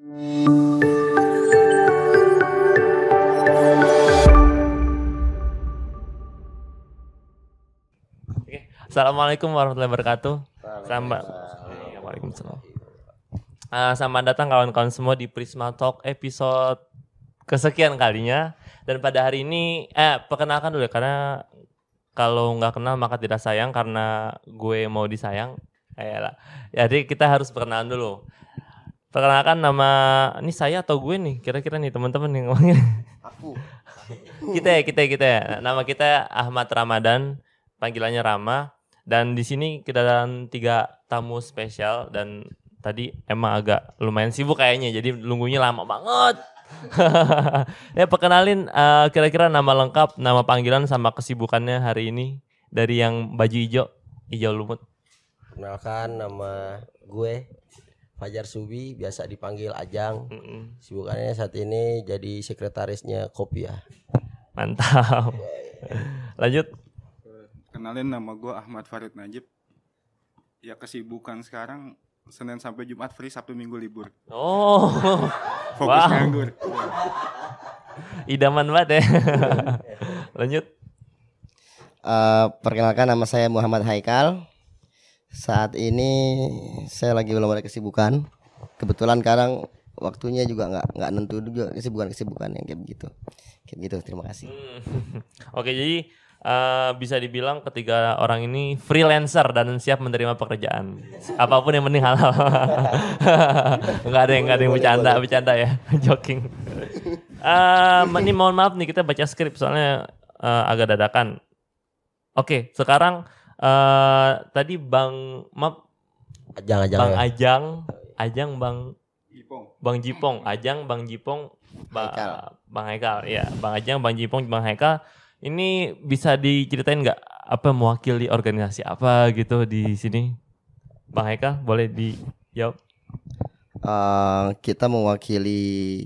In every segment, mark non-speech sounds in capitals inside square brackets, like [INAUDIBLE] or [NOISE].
Assalamualaikum warahmatullahi wabarakatuh. Selamat. Waalaikumsalam. Uh, selamat datang kawan-kawan semua di Prisma Talk episode kesekian kalinya. Dan pada hari ini, eh perkenalkan dulu ya, karena kalau nggak kenal maka tidak sayang karena gue mau disayang. Ayolah. Jadi kita harus perkenalan dulu. Perkenalkan nama ini saya atau gue nih kira-kira nih teman-teman yang ngomongnya. Aku. [LAUGHS] kita ya kita ya kita ya. Nama kita Ahmad Ramadan, panggilannya Rama. Dan di sini kita dan tiga tamu spesial dan tadi emang agak lumayan sibuk kayaknya jadi nunggunya lama banget. [LAUGHS] ya perkenalin uh, kira-kira nama lengkap, nama panggilan sama kesibukannya hari ini dari yang baju hijau, hijau lumut. Kenalkan nama gue Fajar Subi, biasa dipanggil Ajang. Mm -mm. Sibukannya saat ini jadi sekretarisnya Kopia. Mantap. Lanjut. Kenalin nama gue Ahmad Farid Najib. Ya kesibukan sekarang Senin sampai Jumat free, Sabtu Minggu libur. Oh. Fokus Wow. nganggur. Idaman banget ya. Lanjut. Eh, perkenalkan nama saya Muhammad Haikal. Saat ini saya lagi belum ada kesibukan. Kebetulan kadang waktunya juga nggak nggak nentu juga kesibukan kesibukan yang kayak begitu. Kayak gitu. Terima kasih. Hmm. [LAUGHS] Oke, jadi eh, bisa dibilang ketiga orang ini freelancer dan siap menerima pekerjaan. Apa pun yang penting halal. [LAUGHS] Enggak ada yang enggak ada yang bercanda, bercanda ya. [LAUGHS] Joking. Eh, ini mohon maaf nih kita baca skrip soalnya eh, agak dadakan. Oke, sekarang eh tadi Bang maaf Ajang Ajang. Bang ya. Ajang, Ajang Bang Ipong. Bang Jipong, Ajang, Bang Jipong, Ba- Haikal. Bang Haikal, ya, Bang Ajang, Bang Jipong, Bang Haikal. Ini bisa diceritain nggak apa mewakili organisasi apa gitu di sini? Bang Haikal, boleh dijawab? Eh, kita mewakili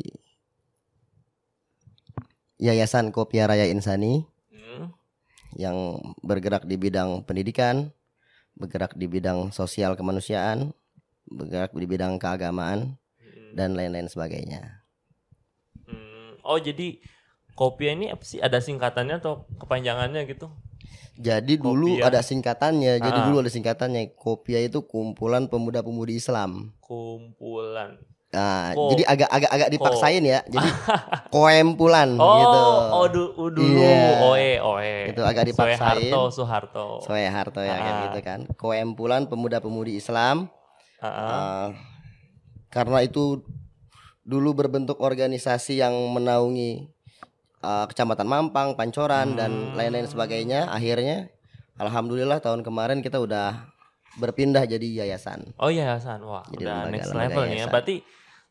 Yayasan Kopia Raya Insani yang bergerak di bidang pendidikan, bergerak di bidang sosial kemanusiaan, bergerak di bidang keagamaan dan lain-lain sebagainya. Hmm, Oh jadi Kopia ini apa sih? Ada singkatannya atau kepanjangannya gitu? Jadi dulu Kopia. ada singkatannya. Jadi Ah. dulu ada singkatannya. Kopia itu kumpulan pemuda-pemudi Islam. Kumpulan. Nah, Ko- jadi agak agak agak dipaksain ya. Jadi [LAUGHS] koempulan Oh, gitu. oh du- oh, dulu, Iya. oe, oe. Itu agak dipaksain. Soeharto, Soeharto. Soeharto ya kayak Ah. gitu kan. Koempulan pemuda-pemudi Islam. Ah. Ah, karena itu dulu berbentuk organisasi yang menaungi ah, Kecamatan Mampang, Pancoran dan Hmm. lain-lain sebagainya. Akhirnya alhamdulillah tahun kemarin kita udah berpindah jadi yayasan. Oh Hasan, wah Jadi udah lembaga- next level nih ya. yayasan. Berarti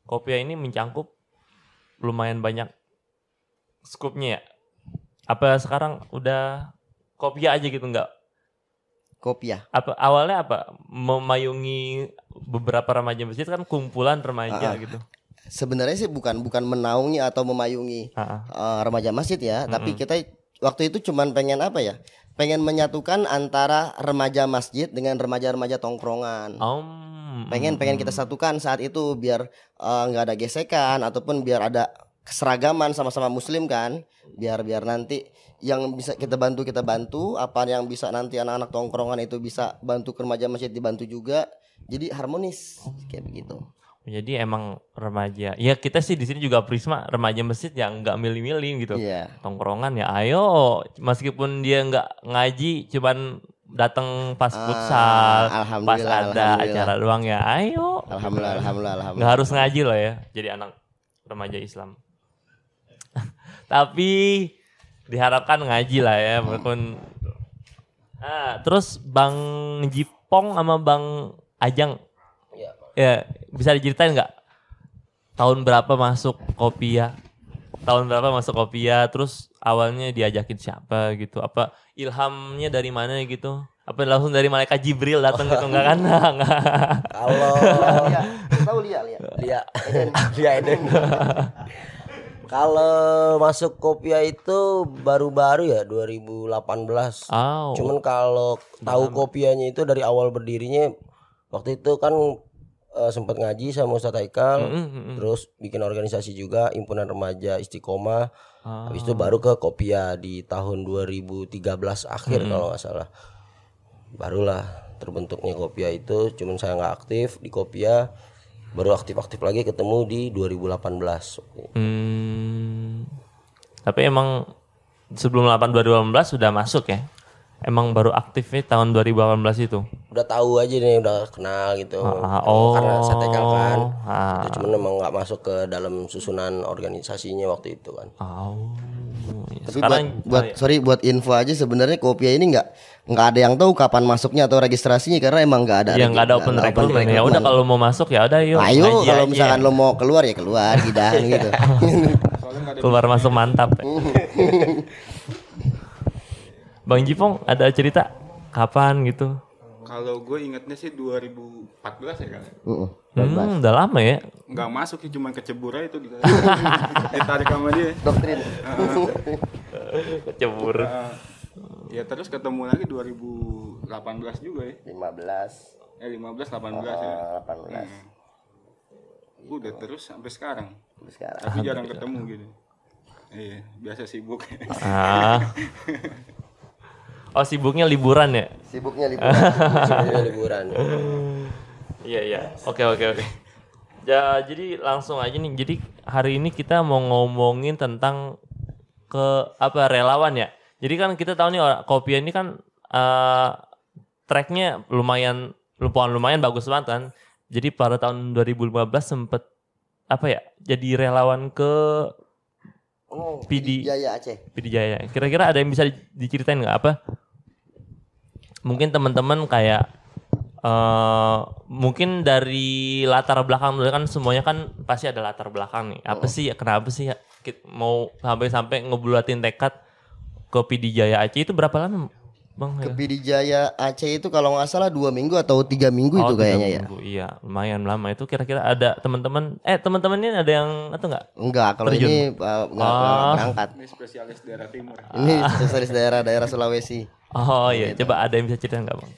Kopia ini mencangkup lumayan banyak skupnya ya. Apa sekarang udah Kopia aja gitu nggak? Kopiah. Apa awalnya apa? Memayungi beberapa remaja masjid kan kumpulan remaja ah. gitu. Sebenarnya sih bukan bukan menaungi atau memayungi ah. eh, remaja masjid ya, tapi Mm-mm. kita waktu itu cuman pengen apa ya? Pengen menyatukan antara remaja masjid dengan remaja-remaja tongkrongan. Om. pengen pengen kita satukan saat itu biar eh, nggak ada gesekan ataupun biar ada keseragaman sama-sama muslim kan biar biar nanti yang bisa kita bantu kita bantu apa yang bisa nanti anak-anak tongkrongan itu bisa bantu ke remaja masjid dibantu juga jadi harmonis kayak begitu Jadi emang remaja. Ya kita sih di sini juga Prisma remaja masjid yang nggak milih-milih gitu. iya. Tongkrongan ya ayo. Meskipun dia nggak ngaji cuman datang pas Ah, futsal pas ada acara doang ya ayo. Alhamdulillah alhamdulillah alhamdulillah. Harus ngaji loh ya jadi anak remaja Islam. [LAUGHS] Tapi diharapkan ngaji lah ya walaupun. Ah terus Bang Jipong sama Bang Ajang ya bisa diceritain nggak? Tahun berapa masuk Kopia? Tahun berapa masuk Kopia? Terus awalnya diajakin siapa gitu? Apa ilhamnya dari mana gitu? Apa langsung dari malaikat Jibril datang gitu? Enggak kan. Kalau tahu lihat lihat Lia. Lia Eden. Kalau masuk Kopia itu baru-baru ya 2018. Oh. Cuman kalau tahu kopianya itu dari awal berdirinya waktu itu kan eh, sempat ngaji sama Ustadz Haikal, Mm, mm, mm. terus bikin organisasi juga himpunan remaja istiqomah. Ah. Habis itu baru ke Kopia di tahun 2013 akhir kalau nggak salah. Barulah terbentuknya Kopia itu, cuman saya nggak aktif di Kopia. Baru aktif-aktif lagi ketemu di 2018. Hmm. Tapi emang sebelum 8 2018 sudah masuk ya? Emang baru aktifnya tahun 2018 itu? Udah tahu aja nih, udah kenal gitu. Ah, oh. Karena saya tegal kan. Ah. Itu cuman emang nggak masuk ke dalam susunan organisasinya waktu itu kan. Oh. Tapi Sekarang buat, buat sorry buat info aja sebenarnya Kopia ini nggak nggak ada yang tahu kapan masuknya atau registrasinya karena emang nggak ada. ya nggak ada open recruitment ya udah kalau mau masuk ya udah yuk Ayo ngaji kalau aja. misalkan lo mau keluar ya keluar [LAUGHS] gitu. Soalnya nggak ada keluar masuk mantap ya. [LAUGHS] Bang Jipong ada cerita kapan gitu Kalau gue ingetnya sih 2014 ya kan. Heeh. hmm, udah lama ya Nggak masuk sih cuma kecebur aja itu di [LAUGHS] ditarik sama dia. Doktrin. [LAUGHS] kecebur Ah, ya terus ketemu lagi 2018 juga ya. 15 Eh 15 18 ya. 18 Hmm. Udah terus sampai sekarang. sekarang. Tapi jarang ketemu gitu. Iya, biasa sibuk. ah [LAUGHS] oh sibuknya liburan ya Sibuknya liburan. [LAUGHS] Sebenarnya liburan. Iya iya. Oke oke oke. Ya jadi langsung aja nih. Jadi hari ini kita mau ngomongin tentang ke apa relawan ya. Jadi kan kita tahu nih Kopia ini kan eh tracknya lumayan lumayan lumayan bagus banget kan. Jadi pada tahun 2015 sempet apa ya jadi relawan ke Oh, PD. Jaya Aceh. PD Jaya. Kira-kira ada yang bisa di- diceritain nggak apa? Mungkin teman-teman kayak eh mungkin dari latar belakang dulu kan semuanya kan pasti ada latar belakang nih. Apa sih ya kenapa sih ya mau sampai sampai ngebulatin tekad ke PD Jaya Aceh itu berapa lama, Bang? Ke PD Jaya Aceh itu kalau nggak salah dua minggu atau tiga minggu itu Oh, tiga kayaknya ya. minggu. Iya, lumayan lama itu kira-kira ada teman-teman eh teman-teman ini ada yang atau enggak? Enggak, kalau Terjun. ini uh, nggak nggak Ah. berangkat. Ini spesialis daerah timur. Ini spesialis daerah-daerah Sulawesi. Oh iya, coba ada yang bisa cerita enggak, Bang?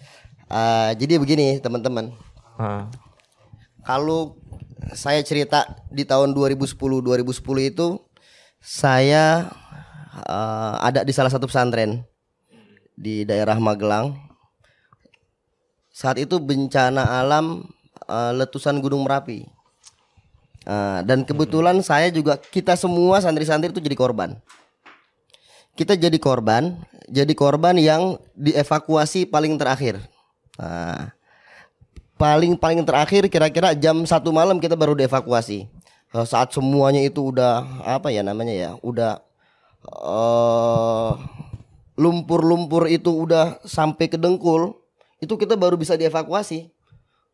Ah, jadi begini teman-teman. Ah. Kalau saya cerita di tahun 2010 2010 itu saya eh, ada di salah satu pesantren di daerah Magelang. Saat itu bencana alam eh, letusan Gunung Merapi. Ah, dan kebetulan saya juga kita semua santri-santri itu jadi korban. Kita jadi korban, jadi korban yang dievakuasi paling terakhir. Nah, paling paling terakhir kira-kira jam satu malam kita baru dievakuasi Eh, saat semuanya itu udah apa ya namanya ya udah eh lumpur-lumpur itu udah sampai ke dengkul itu kita baru bisa dievakuasi.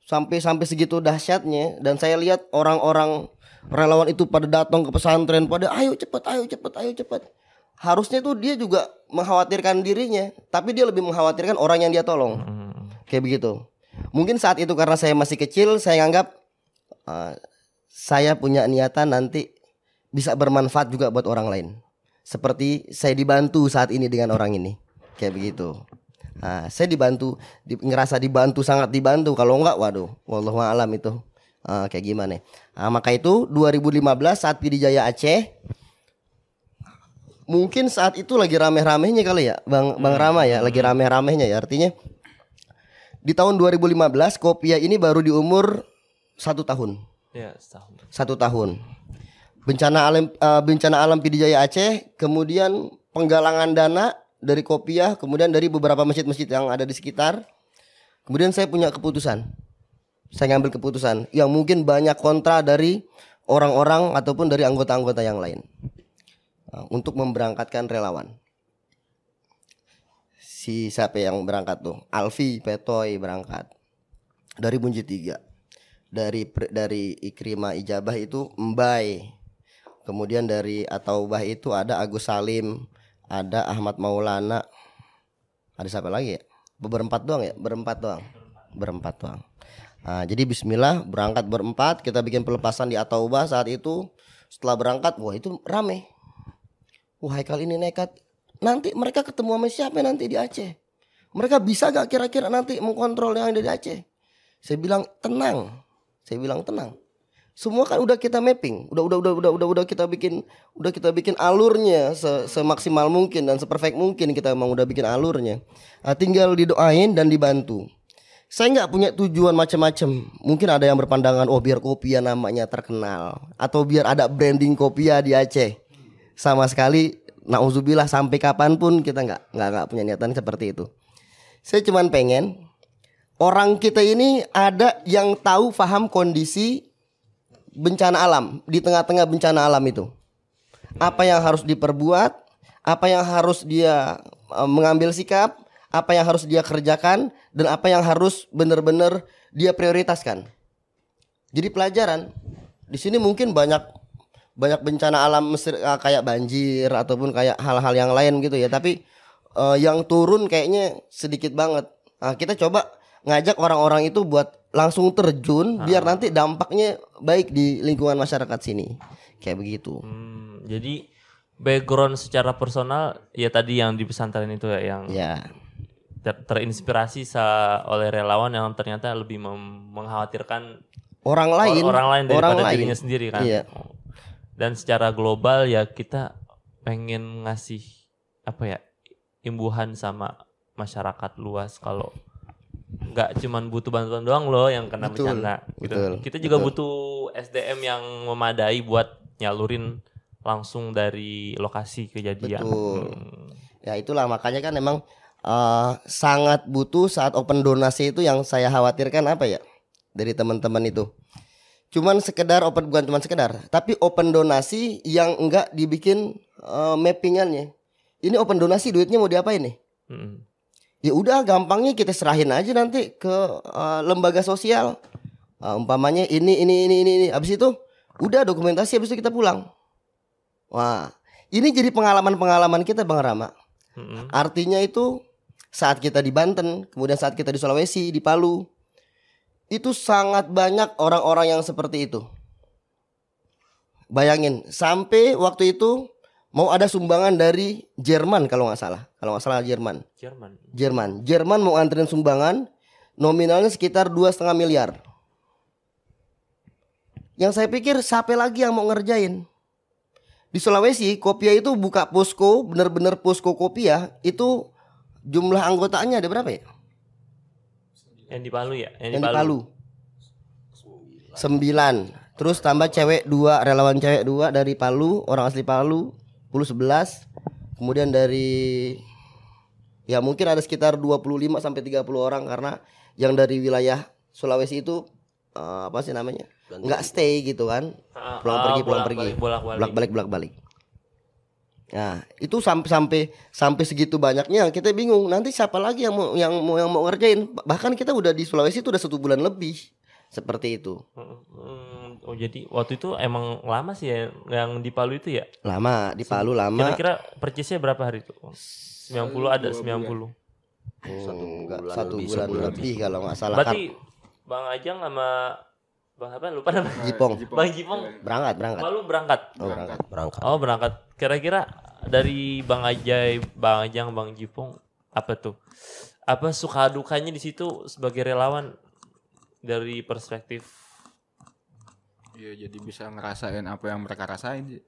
Sampai sampai segitu dahsyatnya dan saya lihat orang-orang relawan itu pada datang ke pesantren pada ayo cepet ayo cepet ayo cepet. Harusnya tuh dia juga mengkhawatirkan dirinya tapi dia lebih mengkhawatirkan orang yang dia tolong. Hmm. kayak begitu. Mungkin saat itu karena saya masih kecil saya anggap uh, saya punya niatan nanti bisa bermanfaat juga buat orang lain seperti saya dibantu saat ini dengan orang ini. Kayak begitu. Nah, saya dibantu di, ngerasa dibantu sangat dibantu. Kalau enggak waduh wallahu alam itu. Uh, kayak gimana? Nah, maka itu 2015 saat PD Jaya Aceh mungkin saat itu lagi rame-ramenya kali ya Bang Bang Rama ya lagi rame-ramenya ya. Artinya di tahun 2015 Kopia ini baru di umur satu tahun. Ya, setahun. satu tahun bencana alam eh, bencana alam Pidijaya Aceh kemudian penggalangan dana dari Kopia kemudian dari beberapa masjid-masjid yang ada di sekitar. Kemudian saya punya keputusan. Saya ngambil keputusan yang mungkin banyak kontra dari orang-orang ataupun dari anggota-anggota yang lain. Nah, untuk memberangkatkan relawan. Si siapa yang berangkat tuh? Alfi Petoy berangkat. Dari Bunji Tiga. Dari dari Ikrima Ijabah itu Mbai kemudian dari Ataubah itu ada Agus Salim ada Ahmad Maulana. Ada siapa lagi ya? Berempat doang ya? Berempat doang? Berempat doang. Nah, jadi Bismillah berangkat berempat kita bikin pelepasan di Ataubah saat itu. Setelah berangkat wah itu rame. Wah Haikal ini nekat. Nanti mereka ketemu sama siapa nanti di Aceh? Mereka bisa gak kira-kira nanti mengkontrol yang ada di Aceh? Saya bilang tenang. Saya bilang tenang. Semua kan udah kita mapping, udah udah udah udah udah udah kita bikin udah kita bikin alurnya se semaksimal mungkin dan seperfect mungkin kita emang udah bikin alurnya. Nah, tinggal didoain dan dibantu. Saya nggak punya tujuan macam-macam. Mungkin ada yang berpandangan oh biar Kopia namanya terkenal atau biar ada branding Kopia di Aceh. Sama sekali nauzubillah sampai kapan pun kita nggak nggak nggak punya niatan seperti itu. Saya cuman pengen orang kita ini ada yang tahu paham kondisi bencana alam di tengah-tengah bencana alam itu. Apa yang harus diperbuat, apa yang harus dia eh, mengambil sikap, apa yang harus dia kerjakan dan apa yang harus benar-benar dia prioritaskan. Jadi pelajaran di sini mungkin banyak banyak bencana alam Mesir eh, kayak banjir ataupun kayak hal-hal yang lain gitu ya, tapi eh, yang turun kayaknya sedikit banget. Nah, kita coba ngajak orang-orang itu buat langsung terjun biar nanti dampaknya baik di lingkungan masyarakat sini. Kayak begitu. Hmm, jadi background secara personal ya tadi yang di pesantren itu ya yang Ya. ter- terinspirasi sa oleh relawan yang ternyata lebih mengkhawatirkan Orang lain, orang lain daripada orang lain. dirinya sendiri kan. Iya. Dan secara global ya kita pengen ngasih apa ya imbuhan sama masyarakat luas kalau nggak cuman butuh bantuan doang loh yang kena Betul, bencana gitu. betul, Kita juga betul. butuh SDM yang memadai buat nyalurin langsung dari lokasi kejadian. Betul. Hmm. Ya itulah makanya kan emang eh, sangat butuh saat open donasi itu yang saya khawatirkan apa ya dari teman-teman itu. Cuman sekedar open bukan cuman sekedar, tapi open donasi yang enggak dibikin eh, mappingannya. Ini open donasi duitnya mau diapain nih? Hmm. Ya udah gampangnya kita serahin aja nanti ke eh, lembaga sosial. Eh, umpamanya ini ini ini ini ini. Habis itu udah dokumentasi habis itu kita pulang. Wah, ini jadi pengalaman-pengalaman kita Bang Rama. Hmm. Artinya itu saat kita di Banten, kemudian saat kita di Sulawesi, di Palu, itu sangat banyak orang-orang yang seperti itu. Bayangin, sampai waktu itu mau ada sumbangan dari Jerman kalau nggak salah, kalau nggak salah Jerman. Jerman. Jerman. Jerman mau anterin sumbangan nominalnya sekitar dua setengah miliar. Yang saya pikir siapa lagi yang mau ngerjain? Di Sulawesi, Kopia itu buka posko, bener-bener posko Kopia itu jumlah anggotanya ada berapa ya? Yang di Palu ya? Yang di Palu. Sembilan. Terus tambah cewek dua, relawan cewek dua dari Palu, orang asli Palu, Palu sebelas. Kemudian dari ya mungkin ada sekitar 25 sampai 30 orang karena yang dari wilayah Sulawesi itu eh, apa sih namanya? nggak stay gitu kan. Ah, Pulang ah, pergi, pulang bolak-balik, pergi. bolak-balik. Bolak balik bolak balik. Nah, itu sampai sampai sampai segitu banyaknya kita bingung. Nanti siapa lagi yang mau yang mau yang mau ngerjain? Bahkan kita udah di Sulawesi itu udah satu bulan lebih seperti itu. Oh jadi waktu itu emang lama sih ya yang di Palu itu ya? Lama di Palu lama. Kira-kira purchase-nya berapa hari itu? 90 ada 90. Satu Hmm, enggak, bulan satu lebih, bulan sebulan lebih kalau nggak salah. Berarti Bang Ajang sama Bang apa lupa namanya? [LAUGHS] Jipong Bang Jipong berangkat berangkat. malu berangkat. Oh, berangkat. berangkat. Oh berangkat. Kira-kira dari Bang Ajay, Bang Ajang, Bang Jipong apa tuh? Apa suka dukanya di situ sebagai relawan dari perspektif Iya jadi bisa ngerasain apa yang mereka rasain sih.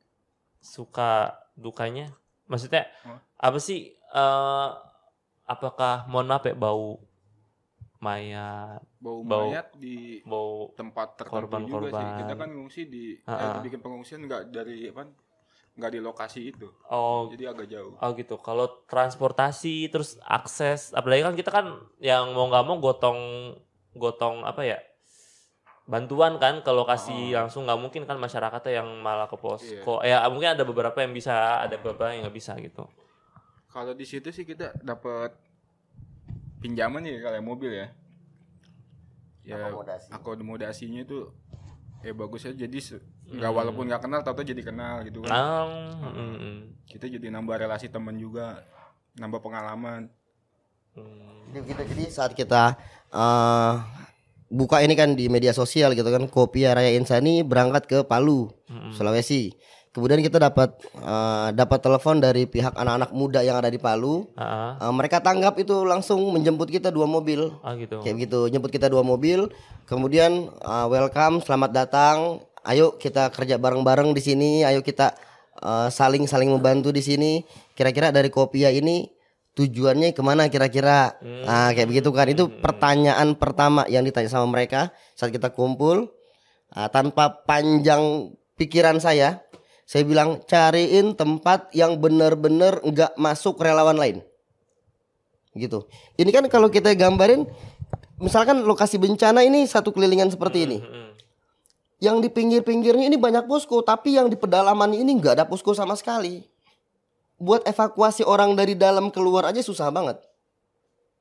suka dukanya? Maksudnya apa sih? eh apakah mohon maaf ya bau mayat, Bau, Bau- mayat di bau tempat tertentu juga sih. Korban-korban. Kita kan ngungsi di Ah, eh, ah. bikin pengungsian nggak dari apa? Nggak di lokasi itu. oh Jadi agak jauh. Oh gitu. Kalau transportasi terus akses, apalagi kan kita kan yang mau nggak mau gotong gotong apa ya bantuan kan ke lokasi Oh. langsung nggak mungkin kan masyarakatnya yang malah ke posko. Ya mungkin ada beberapa yang bisa, ada beberapa yang nggak bisa gitu. Kalau di situ sih kita dapat pinjaman ya kalau yang mobil ya. Ya Akomodasi. akomodasinya itu ya bagus ya jadi nggak walaupun nggak kenal tahu jadi kenal gitu kan. Ah, mm, mm, Kita jadi nambah relasi teman juga, nambah pengalaman. Mm. Jadi kita jadi saat kita eh, buka ini kan di media sosial gitu kan Kopia Raya Insani berangkat ke Palu, Sulawesi. kemudian kita dapat eh, dapat telepon dari pihak anak-anak muda yang ada di Palu. Ah, Eh, mereka tanggap itu langsung menjemput kita dua mobil. ah gitu. Kayak gitu, jemput kita dua mobil. Kemudian uh, welcome, selamat datang. Ayo kita kerja bareng-bareng di sini. Ayo kita uh, saling saling membantu di sini. Kira-kira dari Kopia ini tujuannya ke mana kira-kira? Nah, kayak begitu kan? Itu pertanyaan pertama yang ditanya sama mereka saat kita kumpul. Ah, tanpa panjang pikiran saya, saya bilang cariin tempat yang benar-benar nggak masuk relawan lain gitu. Ini kan kalau kita gambarin, misalkan lokasi bencana ini satu kelilingan seperti ini. Yang di pinggir-pinggirnya ini banyak posko, tapi yang di pedalaman ini nggak ada posko sama sekali. Buat evakuasi orang dari dalam keluar aja susah banget.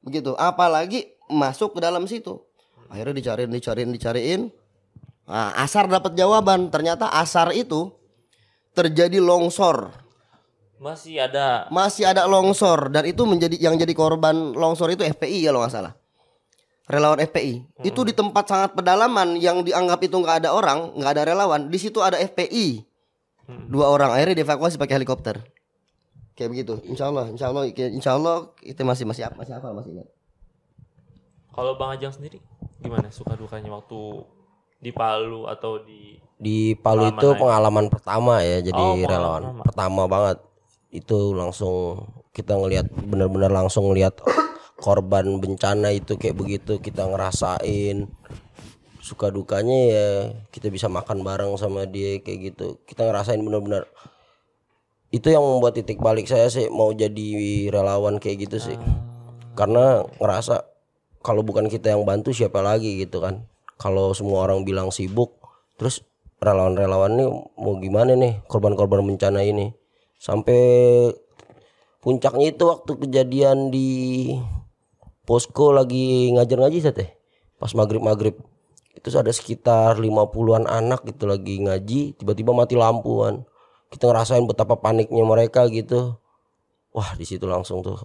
Begitu. Apalagi masuk ke dalam situ. Akhirnya dicariin, dicariin, dicariin. Nah, Asar dapat jawaban. Ternyata Asar itu terjadi longsor. Masih ada. Masih ada longsor. Dan itu menjadi yang jadi korban longsor itu FPI kalau nggak salah. Relawan FPI itu di tempat sangat pedalaman yang dianggap itu nggak ada orang nggak ada relawan. Di situ ada FPI dua orang. Akhirnya dievakuasi pakai helikopter kayak begitu Insya Allah Insya Allah Insya Allah itu masih masih apa masih apa masih ingat Kalau Bang Ajang sendiri gimana suka dukanya waktu di Palu atau di Di Palu itu lain. pengalaman pertama ya jadi Oh, relawan. pertama. Pertama banget. Itu langsung kita ngelihat benar-benar langsung ngelihat korban bencana itu kayak begitu kita ngerasain suka dukanya ya kita bisa makan bareng sama dia kayak gitu. Kita ngerasain benar-benar itu yang membuat titik balik saya sih mau jadi relawan kayak gitu sih. Karena ngerasa kalau bukan kita yang bantu siapa lagi gitu kan. Kalau semua orang bilang sibuk, terus relawan-relawan ini mau gimana nih korban-korban bencana ini. Sampai puncaknya itu waktu kejadian di posko lagi ngajar ngaji saya teh. Pas maghrib-maghrib itu ada sekitar 50-an anak gitu lagi ngaji tiba-tiba mati lampuan kita ngerasain betapa paniknya mereka gitu wah di situ langsung tuh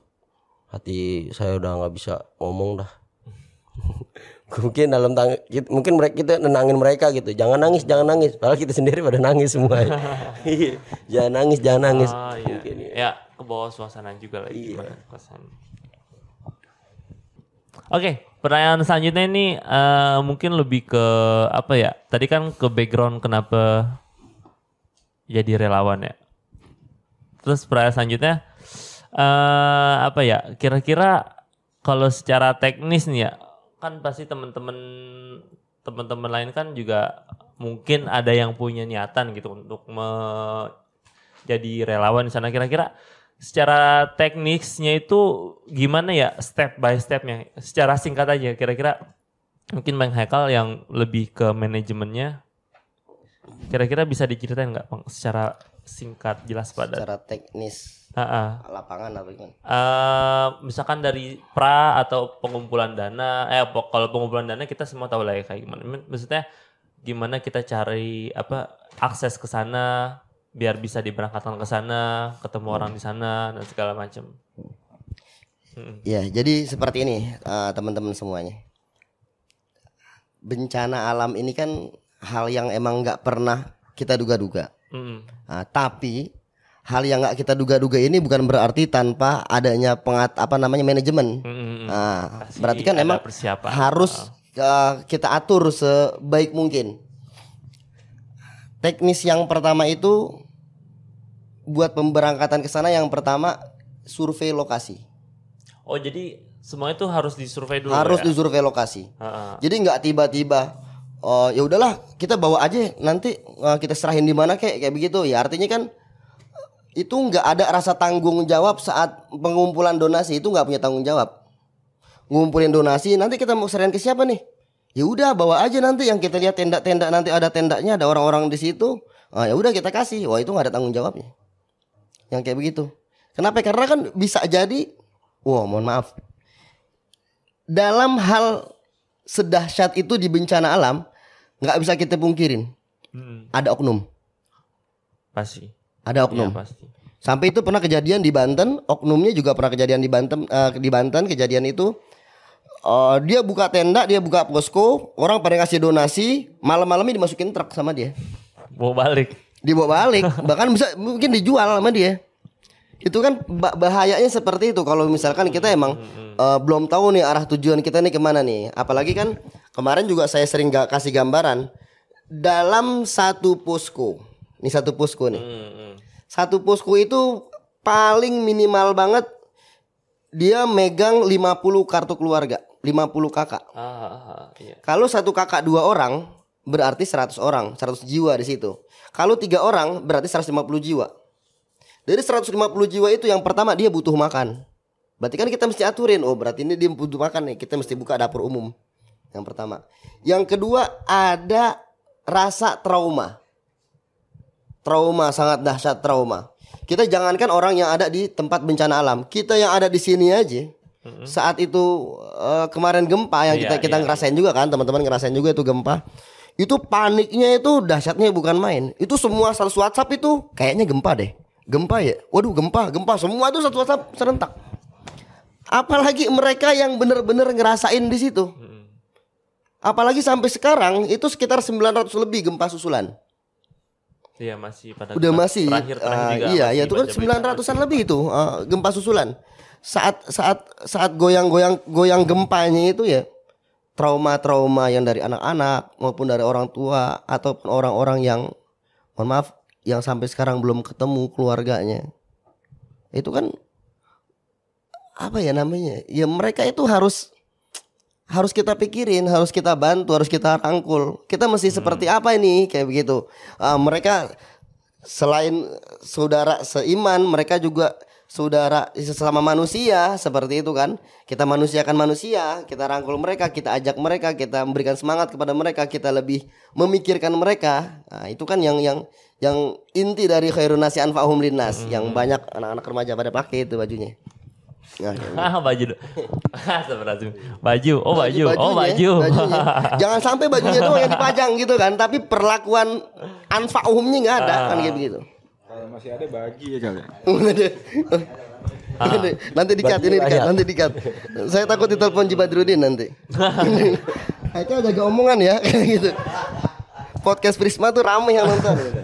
hati saya udah nggak bisa ngomong dah [LAUGHS] mungkin dalam tang mungkin mereka kita nenangin mereka gitu jangan nangis jangan nangis padahal kita sendiri pada nangis semua [LAUGHS] Iya. jangan nangis jangan nangis Ah iya. Mungkin ya. Ya, ke bawah suasana juga lagi Iya. Oke, pertanyaan selanjutnya ini eh, mungkin lebih ke apa ya? Tadi kan ke background kenapa jadi relawan ya. Terus pertanyaan selanjutnya eh apa ya? Kira-kira kalau secara teknis nih ya, kan pasti teman-teman teman-teman lain kan juga mungkin ada yang punya niatan gitu untuk me- jadi relawan di sana kira-kira secara teknisnya itu gimana ya step by stepnya secara singkat aja kira-kira mungkin Bang Haikal yang lebih ke manajemennya kira-kira bisa diceritain nggak Bang? Secara singkat jelas pada secara teknis. Ah, ah. lapangan apa gimana? Eh, misalkan dari pra atau pengumpulan dana eh kalau pengumpulan dana kita semua tahu lah ya kayak gimana. Maksudnya gimana kita cari apa akses ke sana biar bisa diberangkatkan ke sana ketemu orang di sana dan segala macam. Ya, jadi seperti ini eh, teman-teman semuanya. Bencana alam ini kan hal yang emang nggak pernah kita duga-duga. Mm-mm. Nah, tapi hal yang nggak kita duga-duga ini bukan berarti tanpa adanya pengat apa namanya manajemen. Mm-mm. Nah, Pasti berarti kan emang persiapan. harus eh, kita atur sebaik mungkin. Teknis yang pertama itu buat pemberangkatan ke sana yang pertama survei lokasi. oh jadi semua itu harus disurvei dulu harus ya? disurvei lokasi. Ah, ah. Jadi nggak tiba-tiba oh ya udahlah kita bawa aja nanti uh, kita serahin di mana kayak kayak begitu. Ya artinya kan itu nggak ada rasa tanggung jawab saat pengumpulan donasi itu nggak punya tanggung jawab. Ngumpulin donasi nanti kita mau serahin ke siapa nih? Ya udah bawa aja nanti yang kita lihat tenda-tenda nanti ada tendanya ada orang-orang di situ. Ah, ya udah kita kasih. Wah itu nggak ada tanggung jawabnya. Yang kayak begitu. Kenapa? Karena kan bisa jadi wah mohon maaf. Dalam hal sedahsyat itu di bencana alam nggak bisa kita pungkirin. Mm-mm. ada oknum. Pasti. Ada oknum. Pasti. Sampai itu pernah kejadian di Banten oknumnya juga pernah kejadian di Banten eh, di Banten kejadian itu. Eh, dia buka tenda dia buka posko orang pada ngasih donasi malam-malamnya dimasukin truk sama dia. Mau balik. Dibawa balik bahkan bisa mungkin dijual sama dia itu kan ba- bahayanya seperti itu kalau misalkan kita emang eh, belum tahu nih arah tujuan kita nih ke mana nih apalagi kan kemarin juga saya sering gak kasih gambaran dalam satu posko ini satu posko nih Hmm, hmm. satu posko itu paling minimal banget dia megang 50 kartu keluarga 50 kakak Ah, ah, ah, iya. kalau satu kakak dua orang berarti 100 orang, 100 jiwa di situ. Kalau tiga orang berarti 150 jiwa. Dari 150 jiwa itu yang pertama dia butuh makan. Berarti kan kita mesti aturin, oh berarti ini dia butuh makan nih, kita mesti buka dapur umum. Yang pertama. Yang kedua ada rasa trauma. Trauma sangat dahsyat trauma. Kita jangankan orang yang ada di tempat bencana alam, kita yang ada di sini aja. Saat itu eh, kemarin gempa yang Iya, kita kita iya. ngerasain juga kan, teman-teman ngerasain juga itu gempa. Itu paniknya itu dahsyatnya bukan main. Itu semua status WhatsApp itu kayaknya gempa deh. Gempa ya. Waduh, gempa, gempa. Semua itu satu WhatsApp serentak. Apalagi mereka yang bener-bener ngerasain di situ. Apalagi sampai sekarang itu sekitar 900 lebih gempa susulan. Iya masih pada Udah masih terakhir terakhir ah, juga iya masih ya itu kan baca berita. 900-an lebih itu eh, gempa susulan. Saat saat saat goyang-goyang goyang gempanya itu ya trauma-trauma yang dari anak-anak maupun dari orang tua ataupun orang-orang yang mohon maaf yang sampai sekarang belum ketemu keluarganya. Itu kan apa ya namanya? Ya mereka itu harus harus kita pikirin, harus kita bantu, harus kita rangkul. Kita mesti seperti apa ini kayak begitu. Ah, mereka selain saudara seiman, mereka juga saudara sesama manusia seperti itu kan. Kita manusiakan manusia, kita rangkul mereka, kita ajak mereka, kita memberikan semangat kepada mereka, kita lebih memikirkan mereka. Nah, itu kan yang yang yang inti dari khairun nasi anfa'hum linnas yang banyak anak-anak remaja pada pakai itu bajunya. Nah, gitu. [LAUGHS] Ah baju. [LAUGHS] Astagfirullahaladzim. Baju. Oh baju. Oh bajunya, baju. bajunya. Jangan sampai bajunya doang yang dipajang gitu kan, tapi perlakuan anfa'umnya nggak ada kan kayak begitu. Masih ada bagi ya kali. [LAUGHS] Nanti, nanti dikat ini dikat, nanti dikat. Saya takut ditelepon Jibadrudin nanti. [LAUGHS] Haikal jaga omongan ya [LAUGHS] kayak gitu. Podcast Prisma tuh ramai yang nonton. gitu.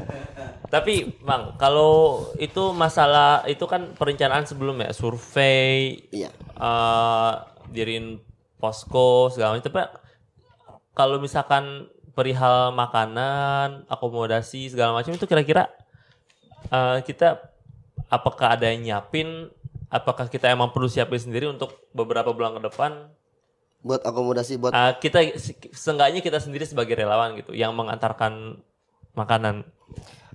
Tapi bang, kalau itu masalah itu kan perencanaan sebelum ya, survei, Iya. eh dirin posko segala macam. Tapi kalau misalkan perihal makanan, akomodasi segala macam itu kira-kira eh, kita apakah ada yang nyiapin? Apakah kita emang perlu siapin sendiri untuk beberapa bulan ke depan? Buat akomodasi buat Eh, kita seenggaknya kita sendiri sebagai relawan gitu yang mengantarkan makanan.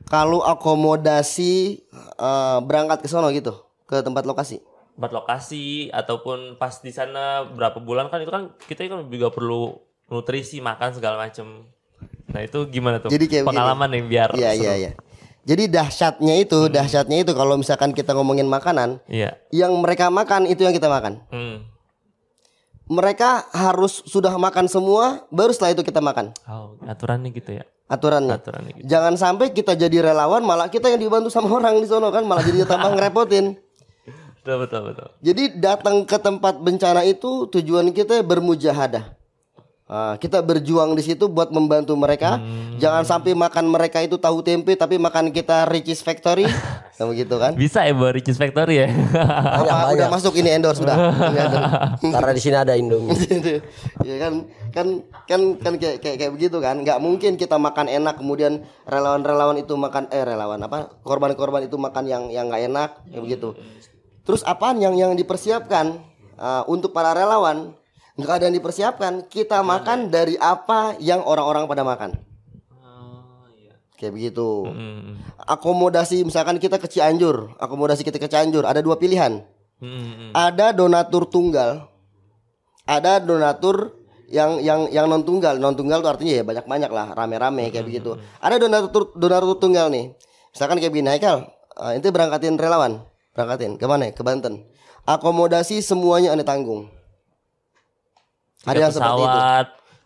kalau akomodasi eh, berangkat ke sono gitu, ke tempat lokasi. tempat lokasi ataupun pas di sana berapa bulan kan itu kan kita kan juga perlu nutrisi makan segala macem nah itu gimana tuh Jadi kayak begini. pengalaman nih biar Iya iya iya. Jadi dahsyatnya itu, dahsyatnya itu kalau misalkan kita ngomongin makanan, iya yang mereka makan itu yang kita makan. hmm. Mereka harus sudah makan semua, baru setelah itu kita makan. oh aturannya gitu ya Aturannya. aturannya gitu Jangan sampai kita jadi relawan malah kita yang dibantu sama [LAUGHS] orang di sono kan malah jadi tambah ngerepotin. betul betul betul Jadi datang ke tempat bencana itu tujuan kita bermujahadah. Ah, kita berjuang di situ buat membantu mereka. Jangan sampai makan mereka itu tahu tempe tapi makan kita Ricis Factory. [LAUGHS] Kamu gitu kan? bisa ya buat Ricis Factory ya Apa, udah masuk ini endorse sudah. [LAUGHS] Karena di sini ada Indomie. [LAUGHS] Gitu. ya kan kan kan kan kayak kayak, kayak begitu kan nggak mungkin kita makan enak kemudian relawan-relawan itu makan eh relawan apa korban-korban itu makan yang yang nggak enak kayak begitu terus apaan yang yang dipersiapkan Ah, untuk para relawan nggak ada yang dipersiapkan kita makan dari apa yang orang-orang pada makan oh, iya. kayak begitu Hmm. akomodasi misalkan kita ke Cianjur akomodasi kita ke Cianjur ada dua pilihan Hmm. ada donatur tunggal, ada donatur yang yang yang non tunggal. Non tunggal itu artinya ya banyak banyak lah, rame-rame kayak begitu. Ada donatur donatur tunggal nih. Misalkan kayak begini, Haikal, eh, ente berangkatin relawan, berangkatin ke mana? Ke Banten. Akomodasi semuanya anda tanggung. Ada yang seperti itu.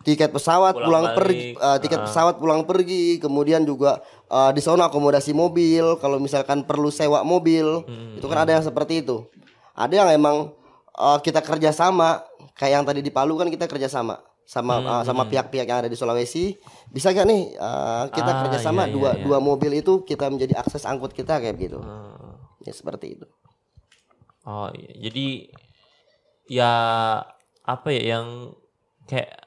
Tiket pesawat Pulang pulang, pergi eh, tiket pesawat pulang pergi kemudian juga eh, di sana akomodasi mobil kalau misalkan perlu sewa mobil itu kan ada yang seperti itu. Ada yang emang eh, kita kerjasama kayak yang tadi di Palu kan kita kerjasama sama Hmm. uh, sama pihak-pihak yang ada di Sulawesi. Bisa gak nih uh, kita Ah, kerjasama iya, iya, dua iya. dua mobil itu kita menjadi akses angkut kita kayak gitu Hmm. ya seperti itu. Oh iya. Jadi ya apa ya yang kayak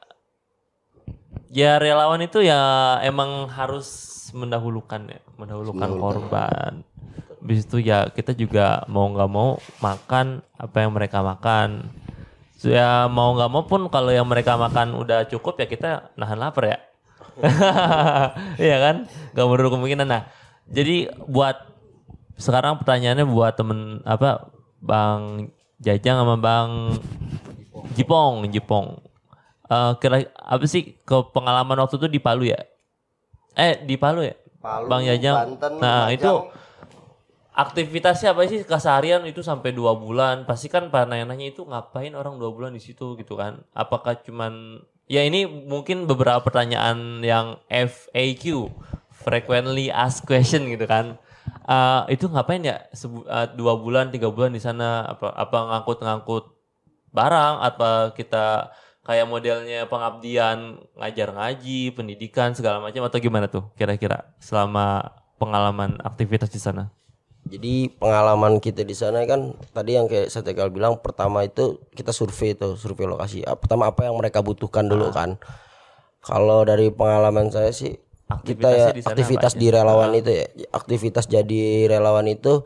ya relawan itu ya emang harus mendahulukan ya, mendahulukan korban. Habis itu ya kita juga mau nggak mau makan apa yang mereka makan. So, ya mau nggak mau pun kalau yang mereka makan udah cukup ya kita nahan lapar ya. [LAUGHS] Iya kan? Gak menurut kemungkinan. Nah, jadi buat sekarang pertanyaannya buat temen apa Bang Jajang sama Bang Jipong, Jipong. Eh, kira apa sih ke pengalaman waktu itu di Palu ya? Eh di Palu ya? Palu, Bang Jajang. Banten, nah Lumajang. itu aktivitasnya apa sih keseharian itu sampai dua bulan? Pasti kan pada nanya-nanya itu ngapain orang dua bulan di situ gitu kan? Apakah cuman ya ini mungkin beberapa pertanyaan yang FAQ frequently asked question gitu kan? Eh, itu ngapain ya Sebu- eh, dua bulan tiga bulan di sana apa apa ngangkut-ngangkut barang apa kita kayak modelnya pengabdian ngajar ngaji pendidikan segala macam atau gimana tuh kira-kira selama pengalaman aktivitas di sana Jadi pengalaman kita di sana kan tadi yang kayak saya Tegal bilang pertama itu kita survei tuh survei lokasi. Ah, Pertama apa yang mereka butuhkan dulu kan. Kalau dari pengalaman saya sih kita ya di aktivitas di relawan itu ya aktivitas jadi relawan itu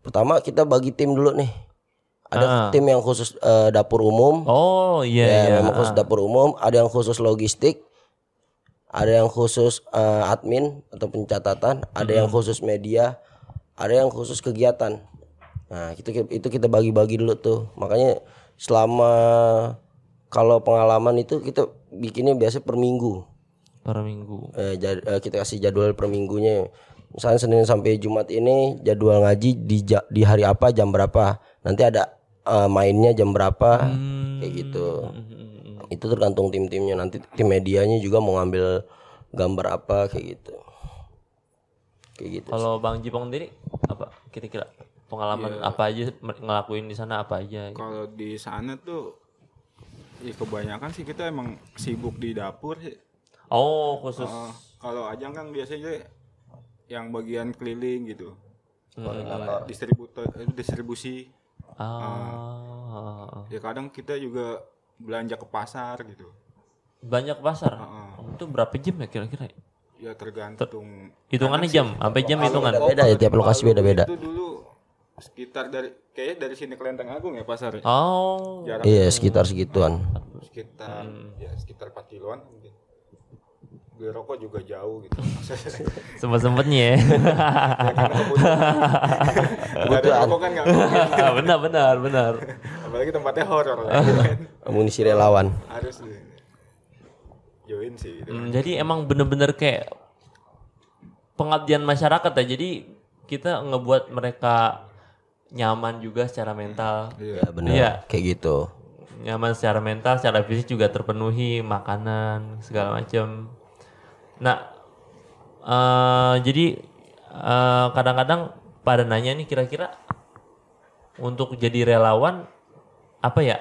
pertama kita bagi tim dulu nih. Ada tim yang khusus eh, dapur umum, oh iya ya iya memang khusus dapur umum. Ada yang khusus logistik, ada yang khusus eh, admin atau pencatatan, ada yang khusus media, ada yang khusus kegiatan. Nah itu itu kita bagi-bagi dulu tuh. Makanya selama kalau pengalaman itu kita bikinnya biasa per minggu. per minggu Eh, jad- eh, kita kasih jadwal per minggunya. Misalnya Senin sampai Jumat ini jadwal ngaji di di hari apa jam berapa. Nanti ada eh, mainnya jam berapa kayak gitu. Itu tergantung tim-timnya. Nanti tim medianya juga mau ngambil gambar apa kayak gitu. Kayak gitu. kalau bang Jipong sendiri apa kira-kira pengalaman apa aja ngelakuin di sana apa aja Kalau di sana tuh ya kebanyakan sih kita emang sibuk di dapur sih. oh khusus Eh, kalau Ajang kan biasanya yang bagian keliling gitu. Distributor eh, distribusi. Ah Ya kadang kita juga belanja ke pasar gitu. banyak pasar Heeh. Oh, itu berapa jam ya kira-kira Ya tergantung hitungannya jam sampai jam hitungan Beda ya tiap lokasi beda-beda. itu dulu sekitar dari kayaknya dari sini ke Lenteng Agung ya pasar ya. oh Jarak Iya sekitar segituan. sekitar Hmm. ya sekitar 4 kiloan mungkin. Beli rokok juga jauh gitu. [LAUGHS] sempet sempetnya ya [LAUGHS] Karena ada rokok kan nggak [LAUGHS] benar benar benar Apalagi tempatnya horor lah. Amunisi relawan. Harus di- join sih gitu. Hmm, jadi emang bener-bener kayak pengabdian masyarakat ya jadi kita ngebuat mereka nyaman juga secara mental Ya benar. Iya. Kayak gitu. nyaman secara mental secara fisik juga terpenuhi makanan segala macam nah eh, jadi eh, kadang-kadang pada nanya nih kira-kira untuk jadi relawan apa ya?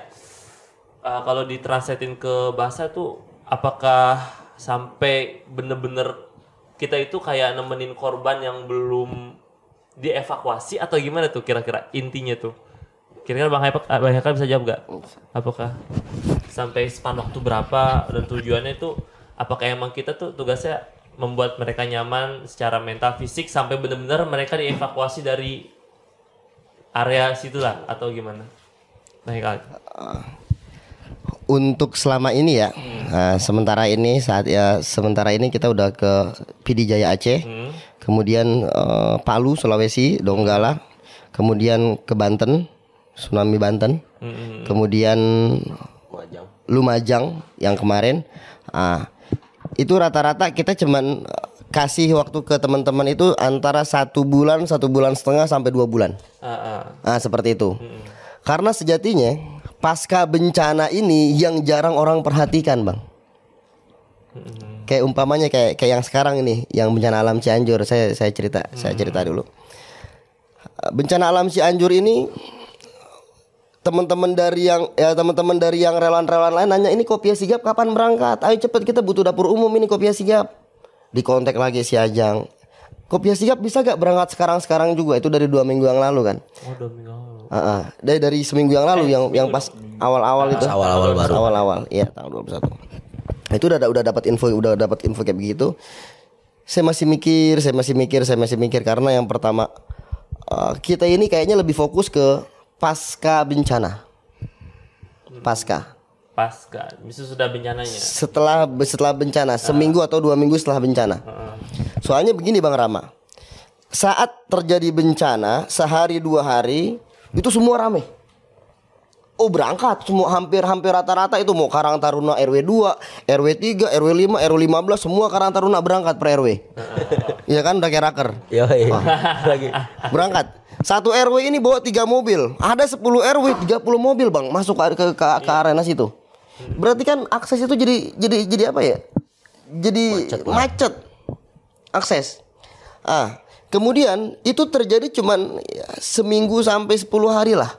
Eh, kalau ditranslatein ke bahasa tuh apakah sampai bener-bener kita itu kayak nemenin korban yang belum dievakuasi atau gimana tuh kira-kira intinya tuh? Kira-kira bang Haikal, bang bisa jawab gak? Apakah sampai span waktu berapa dan tujuannya itu apakah emang kita tuh tugasnya membuat mereka nyaman secara mental fisik sampai benar-benar mereka dievakuasi dari area situ lah atau gimana? Bang Haikal. untuk selama ini ya nah, sementara ini saat ya sementara ini kita udah ke PD Jaya Aceh Hmm. kemudian eh, Palu Sulawesi Donggala kemudian ke Banten tsunami Banten Hmm. kemudian Lumajang yang kemarin ah itu rata-rata kita cuman eh, kasih waktu ke teman-teman itu antara satu bulan satu bulan setengah sampai dua bulan Ah, ah. Nah, seperti itu. Karena sejatinya pasca bencana ini yang jarang orang perhatikan, Bang. Kayak umpamanya kayak kayak yang sekarang ini, yang bencana alam Cianjur. Saya saya cerita, saya cerita dulu. Bencana alam Cianjur ini teman-teman dari yang ya teman-teman dari yang relawan-relawan lain nanya ini Kopia Sigap kapan berangkat? Ayo cepet kita butuh dapur umum ini Kopia Sigap. Di kontak lagi si Ajang. Kopia Sigap bisa gak berangkat sekarang-sekarang juga? Itu dari dua minggu yang lalu kan? Oh, dua minggu lalu. Ah, ah. dari dari seminggu yang lalu yang yang pas awal-awal itu. awal-awal baru. Awal-awal, iya tanggal 21. Itu udah udah dapat info, udah dapat info kayak begitu. Saya masih mikir, saya masih mikir, saya masih mikir karena yang pertama eh, kita ini kayaknya lebih fokus ke pasca bencana. Pasca. Pasca, bisa sudah bencananya. Setelah setelah bencana, seminggu atau dua minggu setelah bencana. Soalnya begini Bang Rama. Saat terjadi bencana, sehari dua hari itu semua rame. Oh berangkat semua hampir-hampir rata-rata itu mau Karang Taruna RW 2, RW 3, RW 5, RW 15 semua Karang Taruna berangkat per RW. Iya kan udah kayak raker. [LAUGHS] Lagi. Berangkat. Satu RW ini bawa tiga mobil. Ada 10 RW 30 mobil bang masuk ke ke, ke, ke arena situ. Berarti kan akses itu jadi jadi jadi apa ya? Jadi macet, akses. Ah, kemudian itu terjadi cuman ya, seminggu sampai 10 hari lah.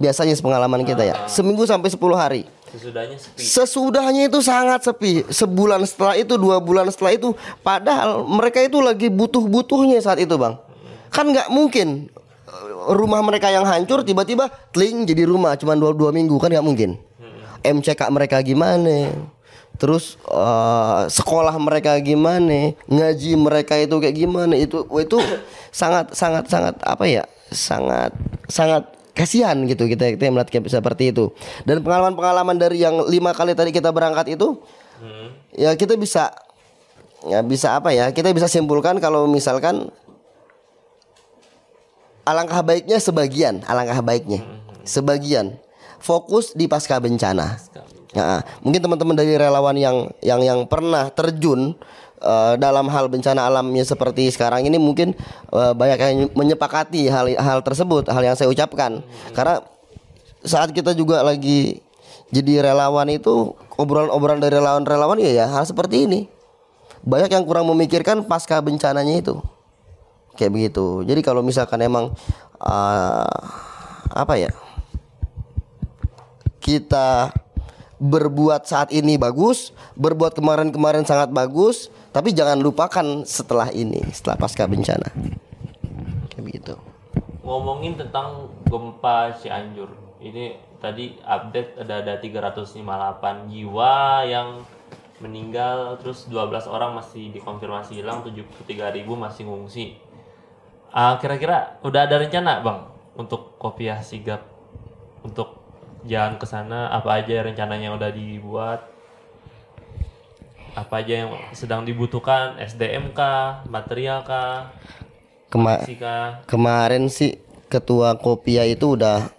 Biasanya pengalaman kita ya, seminggu sampai 10 hari. Sesudahnya sepi. Sesudahnya itu sangat sepi. Sebulan setelah itu, dua bulan setelah itu, padahal mereka itu lagi butuh-butuhnya saat itu, bang. Kan nggak mungkin rumah mereka yang hancur tiba-tiba tling jadi rumah cuma dua dua minggu kan nggak mungkin. MCK mereka gimana? Terus eh, sekolah mereka gimana? Ngaji mereka itu kayak gimana? Itu itu sangat sangat sangat apa ya? Sangat sangat kasihan gitu kita kita melihat kayak seperti itu. Dan pengalaman-pengalaman dari yang lima kali tadi kita berangkat itu, ya kita bisa ya bisa apa ya? Kita bisa simpulkan kalau misalkan alangkah baiknya sebagian, alangkah baiknya sebagian fokus di pasca bencana. Ya, mungkin teman-teman dari relawan yang yang yang pernah terjun eh, dalam hal bencana alamnya seperti sekarang ini mungkin eh, banyak yang menyepakati hal hal tersebut, hal yang saya ucapkan. Karena saat kita juga lagi jadi relawan itu obrolan-obrolan dari relawan-relawan ya ya hal seperti ini. Banyak yang kurang memikirkan pasca bencananya itu kayak begitu. Jadi kalau misalkan emang eh, apa ya kita berbuat saat ini bagus, berbuat kemarin-kemarin sangat bagus, tapi jangan lupakan setelah ini, setelah pasca bencana. Kayak begitu. Ngomongin tentang gempa Cianjur. Ini tadi update ada ada 358 jiwa yang meninggal terus 12 orang masih dikonfirmasi hilang 73.000 masih ngungsi. Ah, kira-kira udah ada rencana, Bang, untuk Kopiah Sigap untuk jalan ke sana apa aja rencananya yang udah dibuat? Apa aja yang sedang dibutuhkan? SDM kah? Material kah? Kema- kah? kemarin sih ketua Kopia itu udah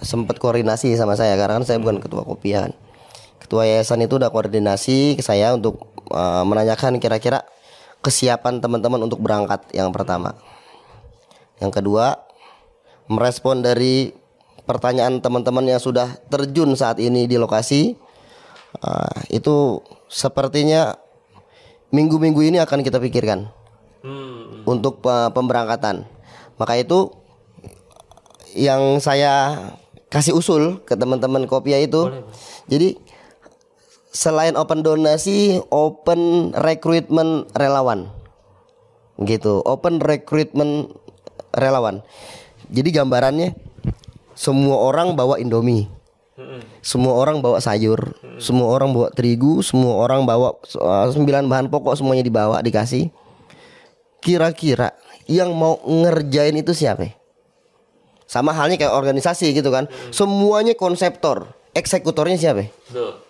sempat koordinasi sama saya karena kan saya bukan ketua Kopia kan. Ketua yayasan itu udah koordinasi ke saya untuk uh, menanyakan kira-kira kesiapan teman-teman untuk berangkat yang pertama. Yang kedua, merespon dari pertanyaan teman-teman yang sudah terjun saat ini di lokasi uh, itu sepertinya minggu-minggu ini akan kita pikirkan Hmm. untuk pe- pemberangkatan. Maka itu yang saya kasih usul ke teman-teman Kopia itu. Jadi selain open donasi, open recruitment relawan. Gitu, open recruitment relawan. Jadi gambarannya semua orang bawa Indomie. Semua orang bawa sayur, semua orang bawa terigu, semua orang bawa uh, sembilan bahan pokok semuanya dibawa dikasih kira-kira yang mau ngerjain itu siapa? Sama halnya kayak organisasi gitu kan. Semuanya konseptor, eksekutornya siapa? Betul.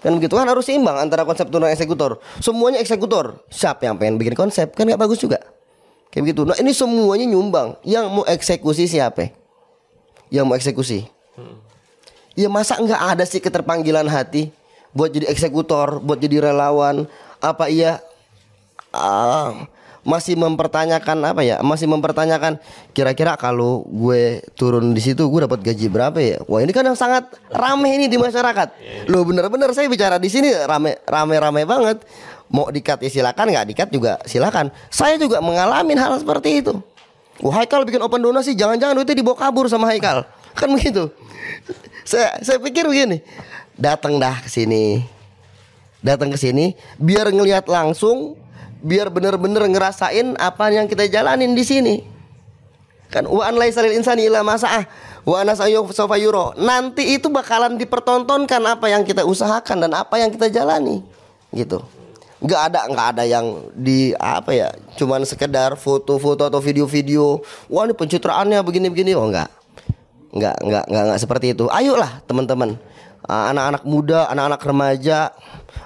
Kan begitu kan harus seimbang antara konseptor dan eksekutor. Semuanya eksekutor. Siapa yang pengen bikin konsep? Kan nggak bagus juga. Kayak begitu. Nah ini semuanya nyumbang. Yang mau eksekusi siapa? Yang mau eksekusi. Ya masa nggak ada sih keterpanggilan hati buat jadi eksekutor, buat jadi relawan? Apa iya ah, masih mempertanyakan apa ya? Masih mempertanyakan kira-kira kalau gue turun di situ gue dapat gaji berapa ya? Wah ini kan yang sangat rame ini di masyarakat. Loh bener-bener saya bicara di sini rame rame rame banget. Mau dikat ya silakan, nggak dikat juga silakan. Saya juga mengalami hal seperti itu. Wah Haikal bikin open donasi, jangan-jangan duitnya dibawa kabur sama Haikal. Kan begitu. Saya saya pikir begini. Datang dah ke sini. Datang ke sini biar ngelihat langsung, biar bener-bener ngerasain apa yang kita jalanin di sini. Kan wa an laisa lil insani illa ma sa'ah wa ana sawfa yuro. Nanti itu bakalan dipertontonkan apa yang kita usahakan dan apa yang kita jalani. Gitu. Nggak ada nggak ada yang di apa ya, cuman sekedar foto-foto atau video-video. Wah, ini pencitraannya begini-begini oh enggak. Enggak, enggak, enggak, enggak seperti itu. Ayolah teman-teman. Ah, Anak-anak muda, anak-anak remaja.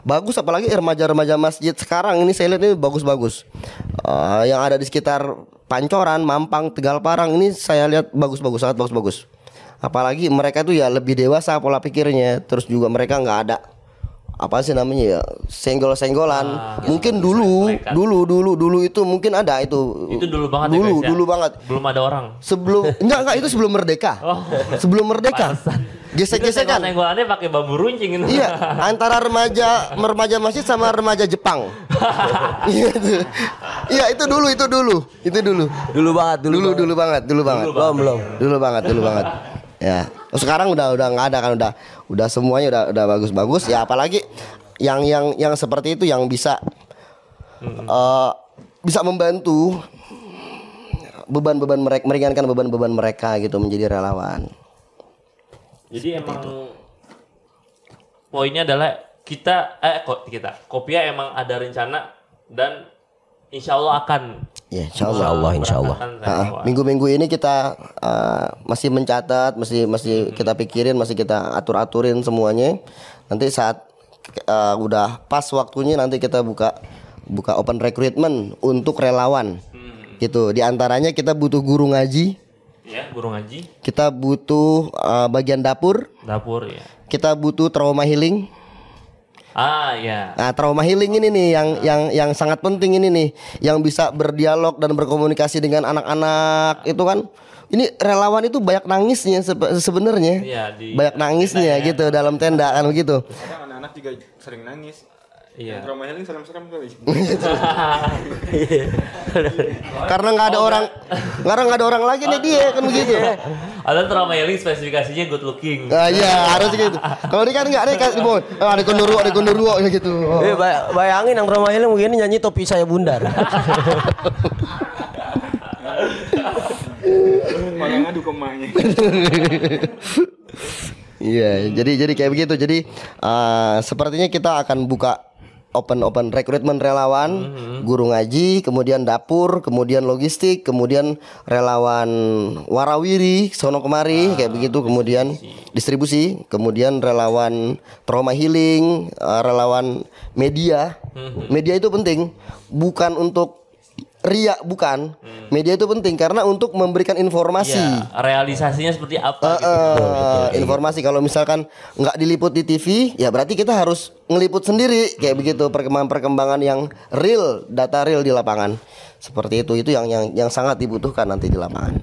Bagus apalagi remaja-remaja masjid sekarang ini saya lihat ini bagus-bagus. Ah, yang ada di sekitar Pancoran, Mampang, Tegal Parang ini saya lihat bagus-bagus, sangat bagus-bagus. Apalagi mereka itu ya lebih dewasa pola pikirnya, terus juga mereka nggak ada apa sih namanya ya senggol-senggolan. mungkin dulu, dulu, dulu, dulu itu mungkin ada itu. Itu dulu banget ya, Dulu, guys, ya? dulu banget. Belum ada orang. Sebelum [LAUGHS] enggak enggak itu sebelum merdeka. Oh. Sebelum merdeka. Gesek-gesekan. Senggol-senggolannya pakai bambu runcing itu. Iya, [LAUGHS] antara remaja remaja masjid sama remaja Jepang. [LAUGHS] Iya itu. Iya, itu dulu, itu dulu. Itu dulu. Dulu banget, dulu. Dulu dulu banget, dulu banget. Belum, belum. Dulu banget, dulu banget. Ya. Sekarang udah udah nggak ada kan udah udah semuanya udah udah bagus-bagus. Ya apalagi yang yang yang seperti itu yang bisa eh, bisa membantu beban-beban mereka meringankan beban-beban mereka gitu menjadi relawan. Jadi emang poinnya adalah kita eh kok kita Kopia emang ada rencana dan insya Allah akan Ya, insya Allah. Allah, insya Allah. Ah, relawan. minggu-minggu ini kita ah, masih mencatat, masih masih kita pikirin, masih kita atur-aturin semuanya. Nanti saat ah, udah pas waktunya nanti kita buka buka open recruitment untuk relawan. Gitu. Di antaranya kita butuh guru ngaji, ya guru ngaji kita butuh ah, bagian dapur, dapur ya kita butuh trauma healing. Ah ya Nah, trauma healing ini nih yang yang yang sangat penting ini nih, yang bisa berdialog dan berkomunikasi dengan anak-anak itu kan. Ini relawan itu banyak nangisnya sebe- sebenarnya. Iya, di- banyak nangisnya tenda ya. gitu dalam tenda kan begitu. Kadang anak-anak juga sering nangis. Iya. Yang trauma healing serem-serem kali. [LAUGHS] Karena nggak ada orang karena nggak ada orang lagi nih dia kan begitu. ada trauma healing spesifikasinya good looking Nah, iya harus gitu. Kalau dia kan nggak ada kan oh, ada kondoro ada kondoro gitu. Oh. Eh, bay- bayangin yang trauma healing begini nyanyi topi saya bundar. [LAUGHS] Malah ngadu ke emaknya. [LAUGHS] Iya, jadi jadi kayak begitu. Jadi eh, sepertinya kita akan buka open open rekrutmen relawan, guru ngaji, kemudian dapur, kemudian logistik, kemudian relawan warawiri, sono kemari kayak begitu, kemudian distribusi, kemudian relawan trauma healing, eh, relawan media. Media itu penting, bukan untuk ria bukan. Media itu penting karena untuk memberikan informasi. ya realisasinya seperti apa Eh, gitu eh, informasi kalau misalkan nggak diliput di TV ya berarti kita harus ngeliput sendiri kayak begitu perkembangan-perkembangan yang real data real di lapangan. Seperti itu itu yang yang yang sangat dibutuhkan nanti di lapangan.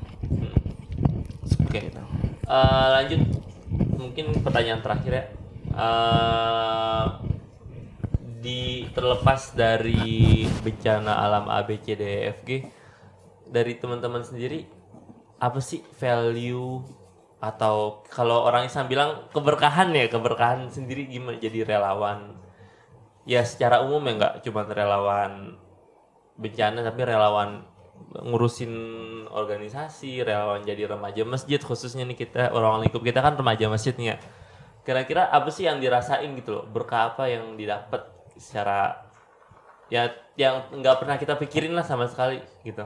Oke. Eh, lanjut. Mungkin pertanyaan terakhir ya. Eh, di terlepas dari bencana alam A B C D E F G dari teman-teman sendiri apa sih value atau kalau orang Islam bilang keberkahan ya keberkahan sendiri gimana jadi relawan? Ya secara umum ya nggak cuma relawan bencana tapi relawan ngurusin organisasi relawan jadi remaja masjid khususnya nih kita orang lingkup kita kan remaja masjidnya. Kira-kira apa sih yang dirasain gitu loh? Berkah apa yang didapat secara ya yang nggak pernah kita pikirin lah sama sekali gitu.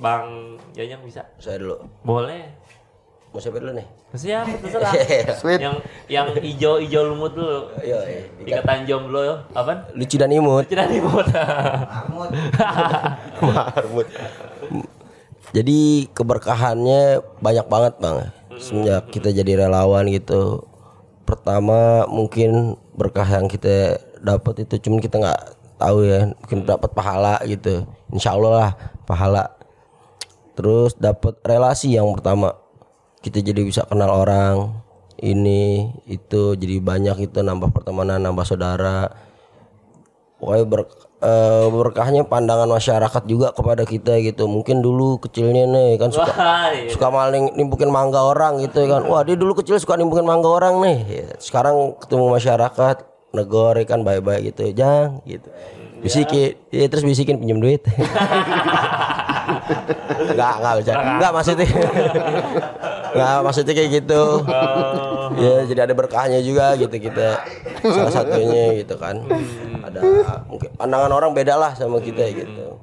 Bang Jajang bisa? Saya dulu. boleh Mau siapa dulu nih? siapa [LAUGHS] terserah Sweet. yang yang hijau hijau lumut dulu Iya, iya. ikatan jomblo apa Lucu dan imut. tidak dimut Marmut. Jadi keberkahannya banyak banget bang. Semenjak kita jadi relawan gitu. Pertama mungkin berkah yang kita dapat itu cuman kita nggak tahu ya. Mungkin dapat pahala gitu. Insya Allah lah pahala. Terus dapat relasi yang pertama. Kita jadi bisa kenal orang ini itu jadi banyak itu nambah pertemanan nambah saudara pokoknya ber, eh, berkahnya pandangan masyarakat juga kepada kita gitu. Mungkin dulu kecilnya nih kan suka Wah, iya. suka maling nimbukin mangga orang gitu kan. Wah, dia dulu kecil suka nimbukin mangga orang nih. Ya, Sekarang ketemu masyarakat negor kan baik-baik gitu. Jang gitu. Bisikin, ya, terus bisikin pinjam duit. [LAUGHS] Enggak, enggak bercanda. Enggak maksudnya. Enggak maksudnya kayak gitu. Ya, jadi ada berkahnya juga gitu kita. Salah satunya gitu kan. Ada mungkin pandangan orang beda lah sama kita gitu.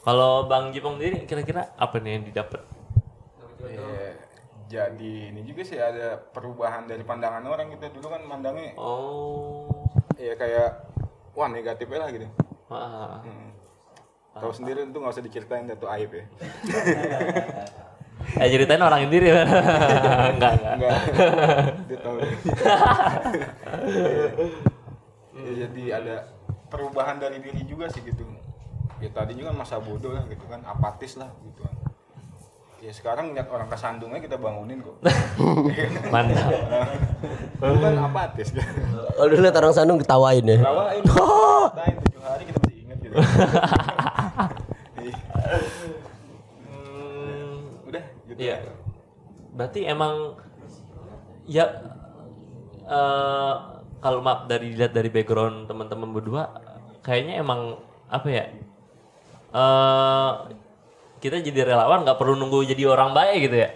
Kalau Bang Jipong sendiri kira-kira apa nih yang didapat? Iya, jadi ini juga sih ada perubahan dari pandangan orang kita dulu kan mandangnya Oh. ya kayak wah negatifnya lah gitu Wah. Hmm. Tahu sendiri itu nggak usah diceritain itu aib ya Eh ceritain orang sendiri enggak [LAUGHS] enggak. enggak dia tahu deh. [LAUGHS] ya, jadi ada perubahan dari diri juga sih gitu ya tadinya kan masa bodoh lah gitu kan apatis lah gitu kan ya sekarang lihat orang kesandungnya kita bangunin kok [LAUGHS] Mantap. Dulu kan apatis kan Kalau dulu lihat orang Sandung ketawain ya. Lawain, lawain tujuh hari kita masih ingat gitu. Iya. Hmm, Udah gitu. Iya. Berarti emang ya eh kalau maaf dari dilihat dari background teman-teman berdua kayaknya emang apa ya? eh kita jadi relawan nggak perlu nunggu jadi orang baik gitu ya.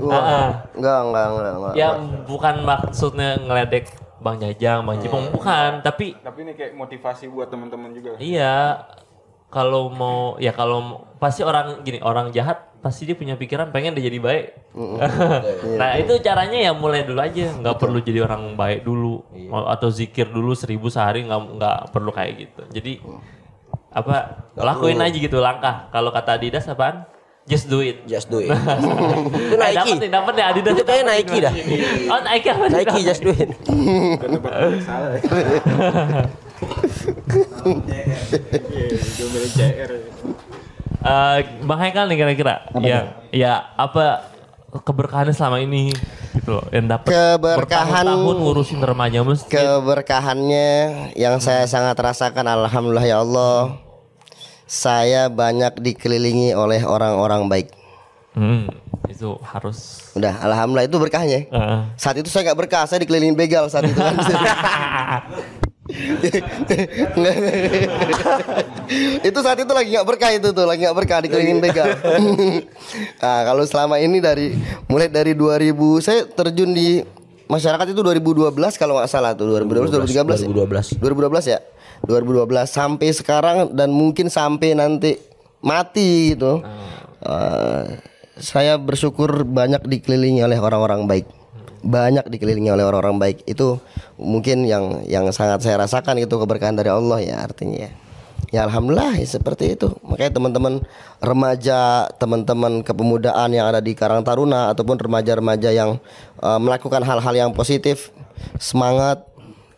Wah, Ah, enggak, enggak, enggak, enggak. ya bukan maksudnya ngeledek Bang Jajang, Bang Jipong bukan, tapi Tapi ini kayak motivasi buat teman-teman juga. Iya, kalau mau ya kalau pasti orang gini orang jahat pasti dia punya pikiran pengen dia jadi baik. [LAUGHS] nah itu caranya ya mulai dulu aja, nggak perlu jadi orang baik dulu Mau- atau zikir dulu seribu sehari nggak nggak perlu kayak gitu. Jadi apa lakuin aja gitu langkah. Kalau kata Adidas apaan? Just do it. Just do it. [LAUGHS] itu Eh, Nike. dapat nih, dapat nih Adidas. Itu kayaknya Nike dah. Oh Nike apa? Nike just do it. [LAUGHS] CR. Eh, Bang Haikal nih kira-kira ya ya apa keberkahannya selama ini gitu loh yang dapat Keberkahan- tahun ngurusin remaja masjid Keberkahannya yang saya sangat rasakan alhamdulillah ya Allah. Saya banyak dikelilingi oleh orang-orang baik. hmm, itu harus Udah, alhamdulillah itu berkahnya. eh, Saat itu saya nggak berkah, saya dikelilingin begal saat itu kan. [LAUGHS] [LAUGHS] itu saat itu lagi nggak berkah itu tuh, lagi nggak berkah dikelilingin begal. [LAUGHS] nah, kalau selama ini dari mulai dari 2000 saya terjun di masyarakat itu 2012 kalau nggak salah tuh 2012 2013 ya? 2012. 2012 ya 2012 sampai sekarang dan mungkin sampai nanti mati gitu Eh, saya bersyukur banyak dikelilingi oleh orang-orang baik banyak dikelilingi oleh orang-orang baik. Itu mungkin yang yang sangat saya rasakan itu keberkahan dari Allah ya artinya ya. Ya alhamdulillah ya seperti itu. Makanya teman-teman remaja teman-teman kepemudaan yang ada di Karang Taruna ataupun remaja-remaja yang eh, melakukan hal-hal yang positif semangat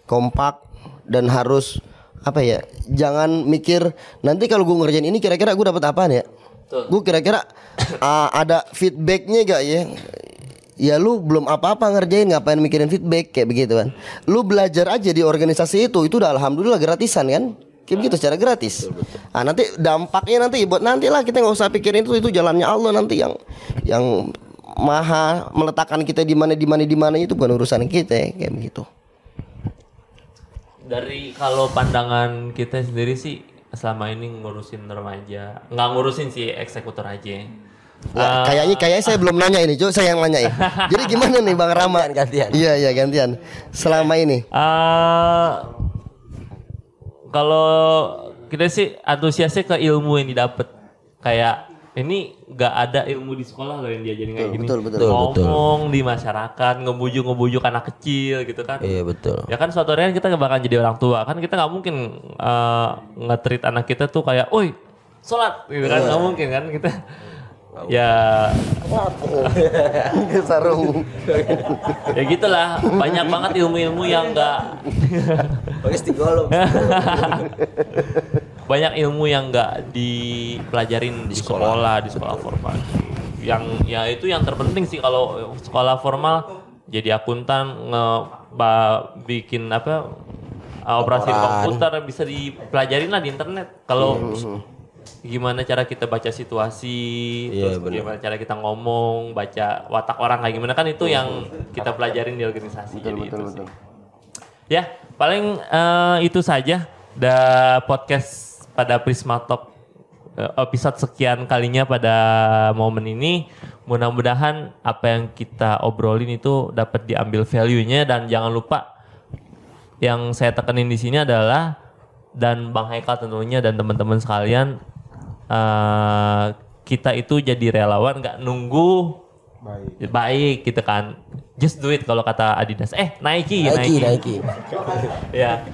kompak dan harus apa ya jangan mikir nanti kalau gue ngerjain ini kira-kira gue dapat apaan ya? Gue kira-kira ah, ada feedbacknya gak ya ya lu belum apa-apa ngerjain ngapain mikirin feedback kayak begitu kan? Lu belajar aja di organisasi itu itu udah alhamdulillah gratisan kan? Kayak begitu secara gratis. Ah nanti dampaknya nanti buat nanti lah kita nggak usah pikirin itu itu jalannya Allah nanti yang yang maha meletakkan kita di mana di mana di mana itu bukan urusan kita kayak begitu. Dari kalau pandangan kita sendiri sih selama ini ngurusin remaja nggak ngurusin sih eksekutor aja Lah, kayaknya kayaknya saya belum nanya ini, Cuk. Saya yang nanya ya. Jadi [LAUGHS] gimana nih Bang Rama? Gantian, gantian. Iya, iya, gantian. Selama ini. Eh, kalau kita sih antusiasnya ke ilmu yang didapat kayak ini nggak ada ilmu di sekolah loh yang diajarin kayak gini betul, betul. ngomong di masyarakat ngebujuk ngebujuk anak kecil gitu kan Iya betul. ya kan suatu hari kan kita bakal jadi orang tua kan kita nggak mungkin eh, nge-treat anak kita tuh kayak, oi sholat gitu kan nggak mungkin kan kita ya [LAUGHS] Sarung. ya gitulah banyak banget ilmu-ilmu yang nggak [LAUGHS] Pakai stigolong. banyak ilmu yang nggak dipelajarin di sekolah. di sekolah formal yang ya itu yang terpenting sih kalau sekolah formal jadi akuntan nge bikin apa operasi komputer bisa dipelajarin lah di internet. Kalau Hmm, gimana cara kita baca situasi, Iya, terus benar. gimana cara kita ngomong, baca watak orang kayak gimana kan itu yang kita pelajarin di organisasi. Jadi itu sih. Ya, paling eh, itu saja da podcast pada Prisma Talk eh, episode sekian kalinya pada momen ini. Mudah-mudahan apa yang kita obrolin itu dapat diambil value-nya dan jangan lupa yang saya tekenin di sini adalah dan Bang Haikal tentunya dan teman-teman sekalian eh, kita itu jadi relawan nggak nunggu baik. baik gitu kan. Just do it kalau kata Adidas. Eh Nike Nike, Nike. [LAUGHS] ya.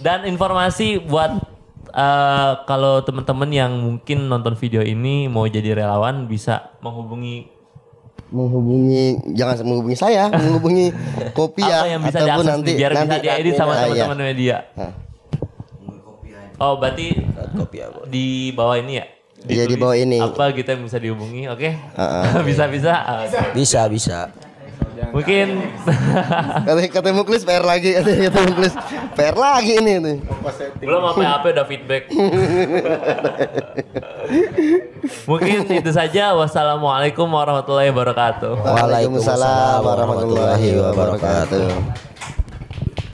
Dan informasi buat eh, kalau teman-teman yang mungkin nonton video ini mau jadi relawan bisa menghubungi menghubungi jangan menghubungi saya menghubungi kopi ya yang bisa ataupun nanti biar nanti bisa diedit sama teman-teman media. Hah. oh berarti Kopi apa? di bawah ini ya Iya, di bawah ini. apa kita yang bisa dihubungi oke? Ah, [LAUGHS] bisa bisa? Ah, oke. Bisa, bisa. mungkin [LAUGHS] kata kata Muklis PR lagi kata kata Muklis PR lagi ini nih belum apa apa udah feedback. [LAUGHS] Mungkin itu saja. Wassalamualaikum warahmatullahi wabarakatuh. Waalaikumsalam warahmatullahi wabarakatuh